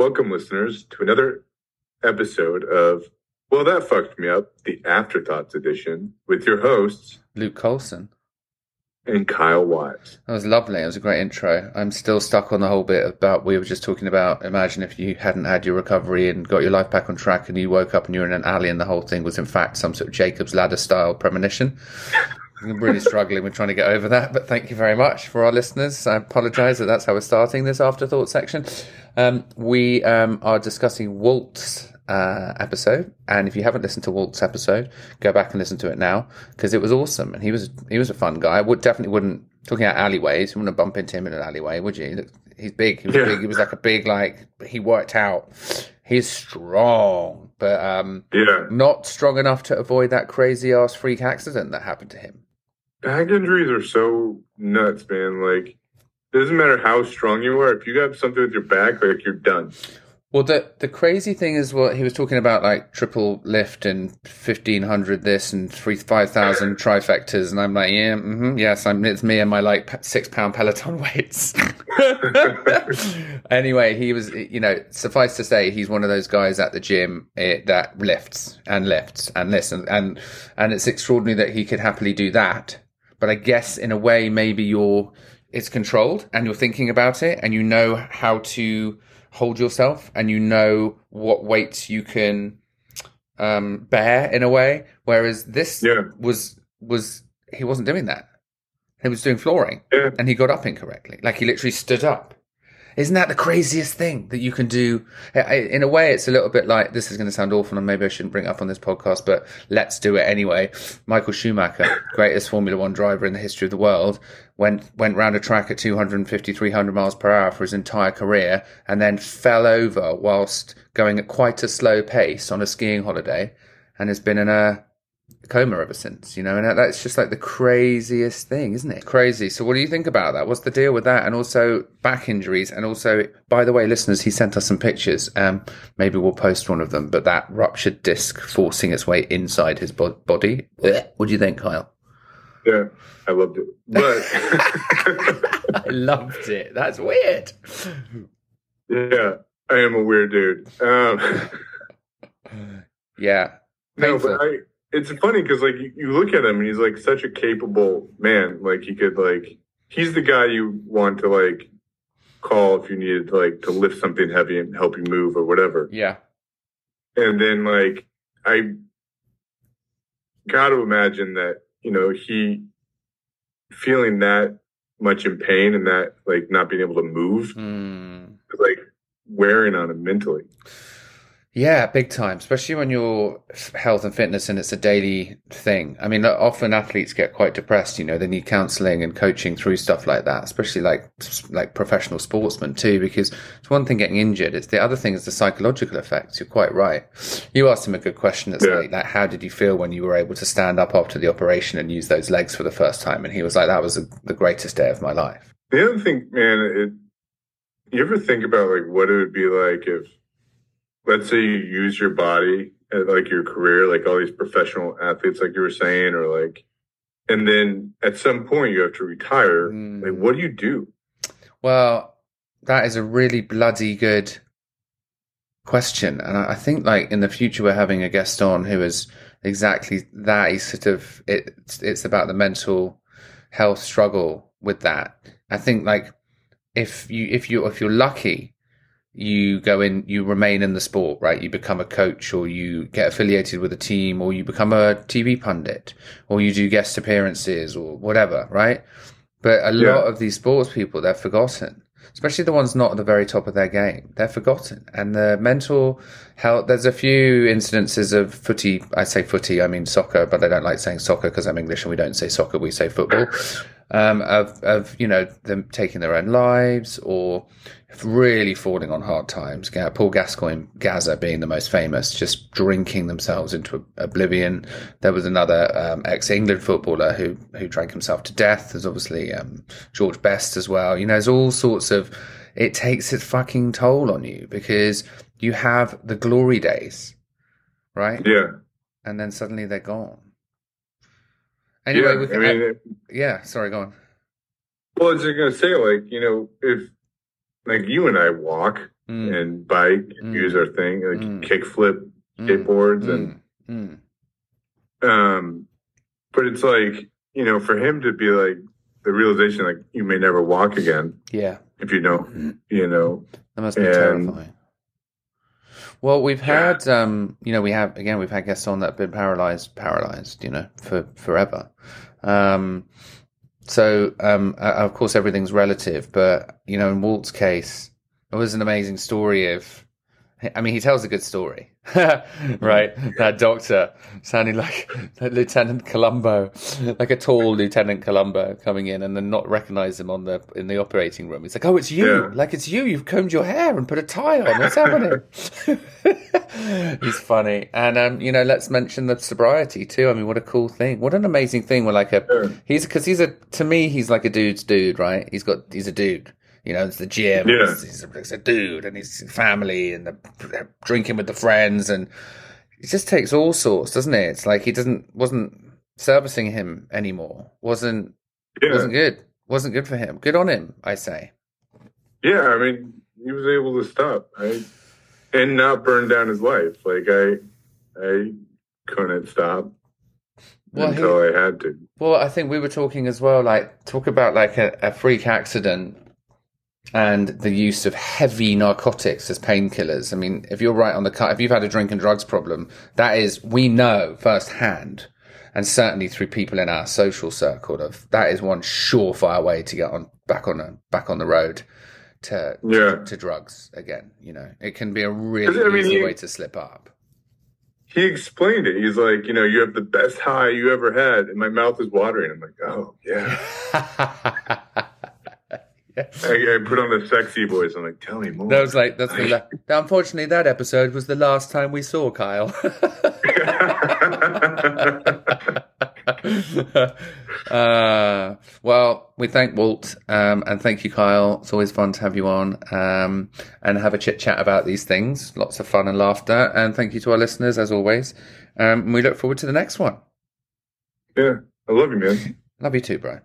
Welcome, listeners, to another episode of Well, That Fucked Me Up, the Afterthoughts edition, with your hosts, Luke Colson. and Kyle Wise. That was lovely. It was a great intro. I'm still stuck on the whole bit about we were just talking about. Imagine if you hadn't had your recovery and got your life back on track, and you woke up and you were in an alley, and the whole thing was in fact some sort of Jacob's ladder style premonition. I'm really struggling with trying to get over that, but thank you very much for our listeners. I apologise that that's how we're starting this afterthought section. Um, we um, are discussing Walt's uh, episode, and if you haven't listened to Walt's episode, go back and listen to it now because it was awesome, and he was he was a fun guy. I would definitely wouldn't talking about alleyways. You wouldn't bump into him in an alleyway, would you? He's big. He was Yeah. big. He was like a big like he worked out. He's strong, but um, Yeah, not strong enough to avoid that crazy ass freak accident that happened to him. Back injuries are so nuts, man. Like, it doesn't matter how strong you are, if you got something with your back, like, you're done. Well, the the crazy thing is what he was talking about, like triple lift and fifteen hundred this and three five thousand trifectas, and I'm like, yeah, mm-hmm, yes, I'm, it's me and my like six pound Peloton weights. anyway, he was, you know, suffice to say, he's one of those guys at the gym eh, that lifts and lifts and listen, and and it's extraordinary that he could happily do that. But I guess in a way, maybe you're it's controlled and you're thinking about it and you know how to hold yourself and you know what weights you can um, bear in a way. Whereas this Yeah. was was he wasn't doing that. He was doing flooring Yeah. and he got up incorrectly. Like he literally stood up. Isn't that the craziest thing that you can do? In a way, it's a little bit like this is going to sound awful, and maybe I shouldn't bring it up on this podcast, but let's do it anyway. Michael Schumacher, greatest Formula One driver in the history of the world, went went round a track at 250, 300 miles per hour for his entire career, and then fell over whilst going at quite a slow pace on a skiing holiday, and has been in a coma ever since, you know, and that's just like the craziest thing, isn't it? Crazy. So, what do you think about that? What's the deal with that? And also back injuries, and also, by the way, listeners, he sent us some pictures. Um, maybe we'll post one of them. But that ruptured disc forcing its way inside his bo- body. Ugh. What do you think, Kyle? Yeah, I loved it. But, I loved it. That's weird. yeah, I am a weird dude. Um, Yeah. No, but I, it's funny because like you, you look at him and he's like such a capable man. Like he could like he's the guy you want to like call if you needed to like to lift something heavy and help you move or whatever. Yeah. And then like I got to imagine that you know he feeling that much in pain and that like not being able to move Hmm. like wearing on him mentally. Yeah, big time, especially when you're health and fitness and it's a daily thing. I mean, often athletes get quite depressed, you know, they need counseling and coaching through stuff like that, especially like like professional sportsmen too because it's one thing getting injured, it's the other thing is the psychological effects. You're quite right. You asked him a good question that's Yeah. like, like how did you feel when you were able to stand up after the operation and use those legs for the first time? And he was like that was the the greatest day of my life. The other thing, man, it, you ever think about like what it would be like if, let's say, you use your body at like your career, like all these professional athletes, like you were saying, or like, and then at some point you have to retire. Mm. Like, what do you do? Well, that is a really bloody good question, and I think like in the future we're having a guest on who is exactly that. He's sort of it's it's about the mental health struggle with that. I think like if you if you if you're lucky, you go in, you remain in the sport, right? You become a coach, or you get affiliated with a team, or you become a TV pundit, or you do guest appearances, or whatever, right? But a Yeah. lot of these sports people, they're forgotten, especially the ones not at the very top of their game. They're forgotten. And the mental health, there's a few incidences of footy. I say footy, I mean soccer, but I don't like saying soccer because I'm English and we don't say soccer, we say football. Um, of, of, you know, them taking their own lives or really falling on hard times. Paul Gascoigne, Gazza being the most famous, just drinking themselves into oblivion. There was another um, ex-England footballer who who drank himself to death. There's obviously um, George Best as well. You know, there's all sorts of. It takes its fucking toll on you because you have the glory days, right? Yeah. And then suddenly they're gone. Anyway, yeah. we I mean, it- yeah. Sorry, go on. well, I was just gonna say, like, you know, if like you and I walk, Mm. and bike, Mm. use our thing, like Mm. kickflip Mm. skateboards, and Mm. um, but it's like you know, for him to be like the realization, like you may never walk again Yeah. if you don't, you know, That must be And- terrifying. Well, we've Yeah. had, um, you know, we have again, we've had guests on that have been paralyzed, paralyzed, you know, for forever. Um, so, um, uh, of course, everything's relative, but you know, in Walt's case, it was an amazing story of. I mean, he tells a good story, right? That doctor sounding like Lieutenant Columbo, like a tall Lieutenant Columbo coming in, and then not recognize him on the in the operating room. It's like, oh, it's you! Yeah. Like it's you! You've combed your hair and put a tie on. What's happening? He's funny, and um, you know, let's mention the sobriety too. I mean, what a cool thing! What an amazing thing! We're like a he's because he's a to me he's like a dude's dude, right? He's got he's a dude. You know, it's the gym. Yeah. He's, he's, a, he's a dude, and he's family, and the, drinking with the friends, and it just takes all sorts, doesn't it? It's like he doesn't wasn't servicing him anymore. wasn't yeah, wasn't good. wasn't good for him. Good on him, I say. yeah. I mean, he was able to stop, right, and not burn down his life. Like I, I couldn't stop Well, he- I had to. Well, I think we were talking as well, like talk about like a, a freak accident and the use of heavy narcotics as painkillers. I mean, if you're right on the cut, if you've had a drink and drugs problem, that is we know firsthand, and certainly through people in our social circle, of that is one surefire way to get on back on a, back on the road to Yeah. to drugs again. You know, it can be a really I mean, easy he- way to slip up. He explained it. He's like, you know, you have the best high you ever had, and my mouth is watering. I'm like, oh yeah. I, I put on the sexy voice. I'm like, tell me more. That was like that's the la- unfortunately that episode was the last time we saw Kyle. uh, well, we thank Walt um, and thank you, Kyle. It's always fun to have you on um, and have a chit chat about these things. Lots of fun and laughter. And thank you to our listeners as always. Um, we look forward to the next one. yeah, I love you, man. Love you too, bro.